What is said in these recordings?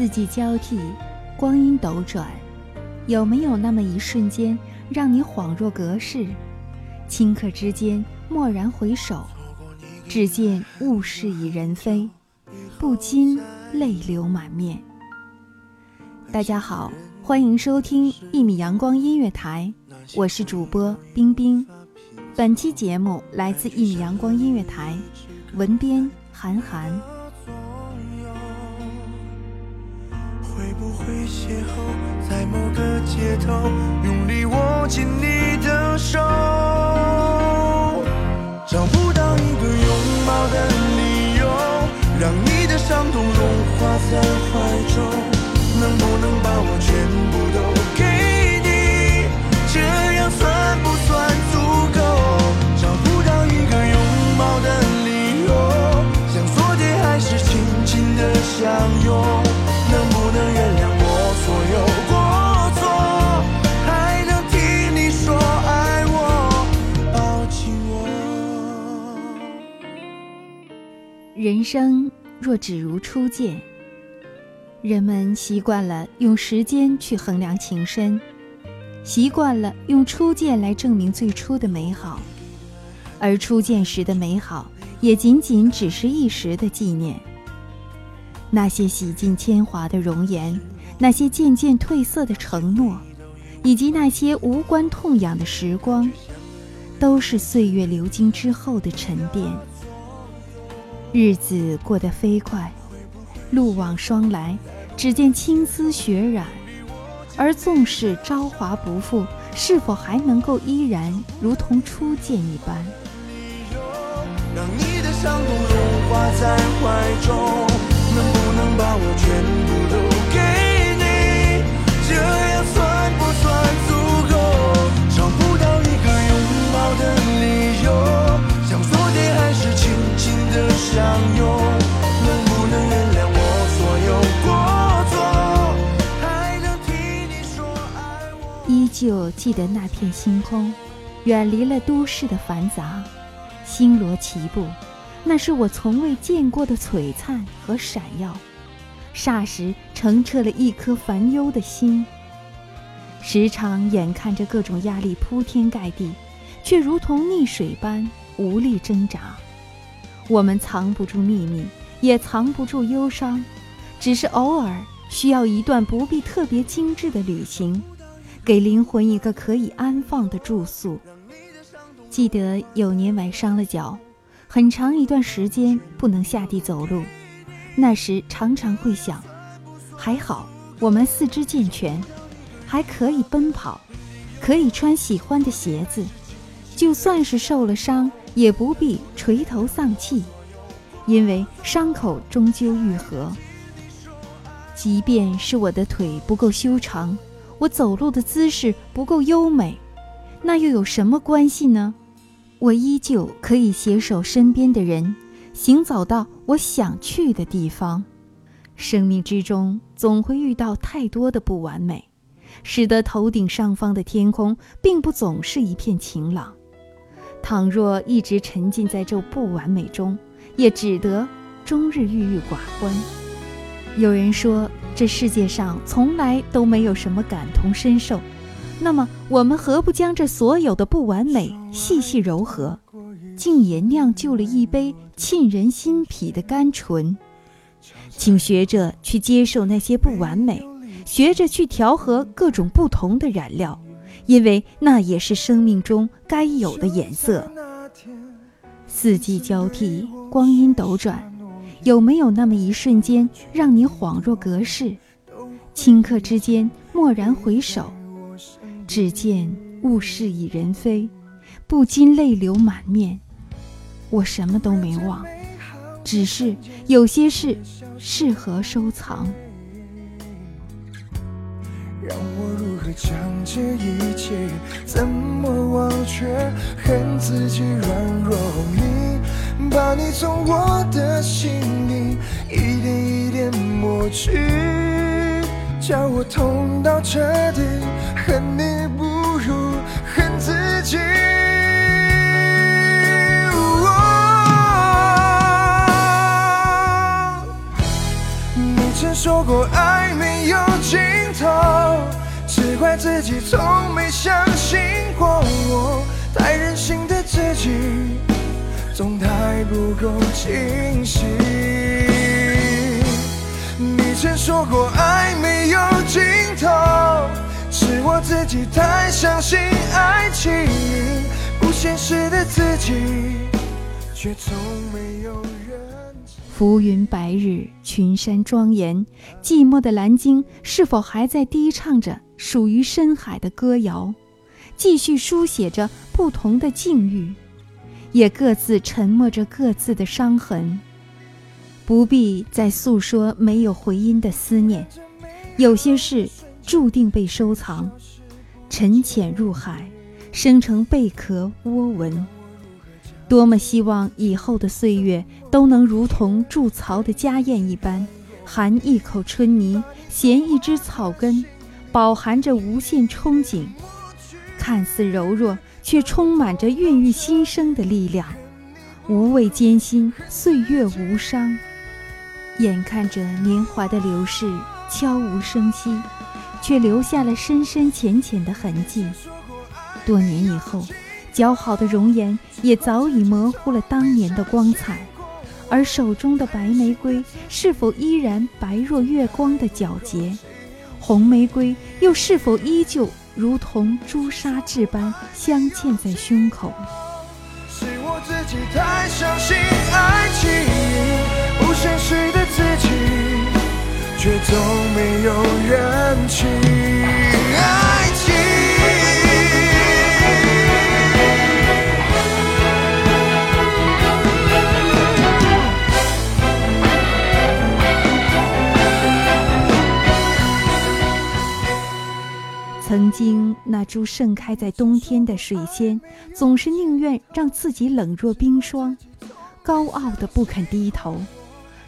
四季交替，光阴斗转，有没有那么一瞬间，让你恍若隔世？顷刻之间，蓦然回首，只见物是已人非，不禁泪流满面。大家好，欢迎收听一米阳光音乐台，我是主播冰冰。本期节目来自一米阳光音乐台，文编韩寒。在某个街头，用力握紧你的手，找不到一个拥抱的理由，让你的伤痛融化在怀中，能不能把我全人生若只如初见，人们习惯了用时间去衡量情深，习惯了用初见来证明最初的美好，而初见时的美好也仅仅只是一时的纪念。那些洗尽铅华的容颜，那些渐渐褪色的承诺，以及那些无关痛痒的时光，都是岁月流经之后的沉淀。日子过得飞快，路往霜来，只见青丝雪染。而纵使朝华不复，是否还能够依然如同初见一般？让你的伤痛融化在怀中，能不能把我全部都给你？这样算不算足够？旧记得那片星空，远离了都市的繁杂，星罗棋布，那是我从未见过的璀璨和闪耀，霎时澄澈了一颗烦忧的心。时常眼看着各种压力铺天盖地，却如同溺水般无力挣扎。我们藏不住秘密，也藏不住忧伤，只是偶尔需要一段不必特别精致的旅行，给灵魂一个可以安放的住宿。记得有年崴伤了脚，很长一段时间不能下地走路，那时常常会想，还好我们四肢健全，还可以奔跑，可以穿喜欢的鞋子，就算是受了伤。也不必垂头丧气，因为伤口终究愈合。即便是我的腿不够修长，我走路的姿势不够优美，那又有什么关系呢？我依旧可以携手身边的人，行走到我想去的地方。生命之中总会遇到太多的不完美，使得头顶上方的天空并不总是一片晴朗。倘若一直沉浸在这不完美中，也只得终日郁郁寡欢。有人说，这世界上从来都没有什么感同身受，那么我们何不将这所有的不完美细细柔和，竟也酿就了一杯沁人心脾的甘醇？请学着去接受那些不完美，学着去调和各种不同的染料，因为那也是生命中该有的颜色。四季交替，光阴斗转，有没有那么一瞬间让你恍若隔世？顷刻之间，蓦然回首，只见物是已人非，不禁泪流满面。我什么都没忘，只是有些事适合收藏。让我如何将这一切怎么忘却？恨自己软弱，你把你从我的心里一点一点抹去，叫我痛到彻底，恨你不如恨自己。你曾说过爱没有尽头，只怪自己从没相信过我，太任性的自己，总太不够清醒。你曾说过爱没有尽头，是我自己太相信爱情，不现实的自己，却从没有人。浮云白日，群山庄严，寂寞的蓝鲸是否还在低唱着属于深海的歌谣，继续书写着不同的境遇，也各自沉默着各自的伤痕。不必再诉说没有回音的思念，有些事注定被收藏，沉潜入海，生成贝壳涡纹。多么希望以后的岁月都能如同筑巢的家燕一般，含一口春泥，衔一枝草根，饱含着无限憧憬，看似柔弱，却充满着孕育新生的力量。无畏艰辛，岁月无伤。眼看着年华的流逝，悄无声息，却留下了深深浅浅的痕迹。多年以后。姣好的容颜也早已模糊了当年的光彩，而手中的白玫瑰是否依然白若月光的皎洁？红玫瑰又是否依旧如同朱砂痣般镶嵌在胸口？是我自己太相信爱情，不现实的自己，却总没有人情。曾经那株盛开在冬天的水仙，总是宁愿让自己冷若冰霜，高傲的不肯低头，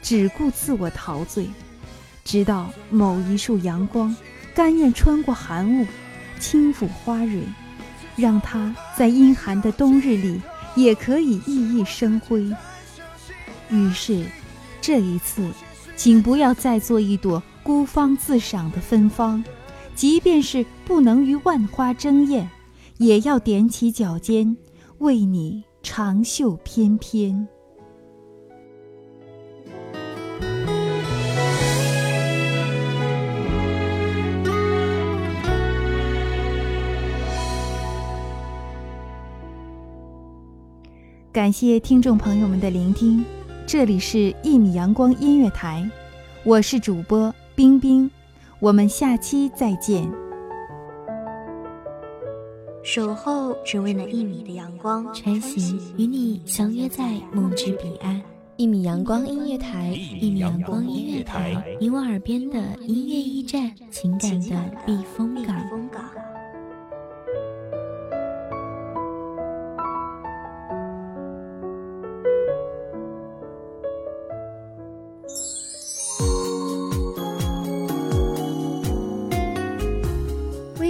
只顾自我陶醉。直到某一束阳光，甘愿穿过寒雾，轻抚花蕊，让它在阴寒的冬日里也可以熠熠生辉。于是，这一次，请不要再做一朵孤芳自赏的芬芳。即便是不能与万花争艳，也要踮起脚尖，为你长袖翩翩。感谢听众朋友们的聆听，这里是《一米阳光音乐台》，我是主播冰冰。我们下期再见。守候只为那一米的阳光，晨行与你相约在梦之彼岸。一米阳光音乐台，一米阳光音乐台，你我耳边的音乐驿站，情感的避风港。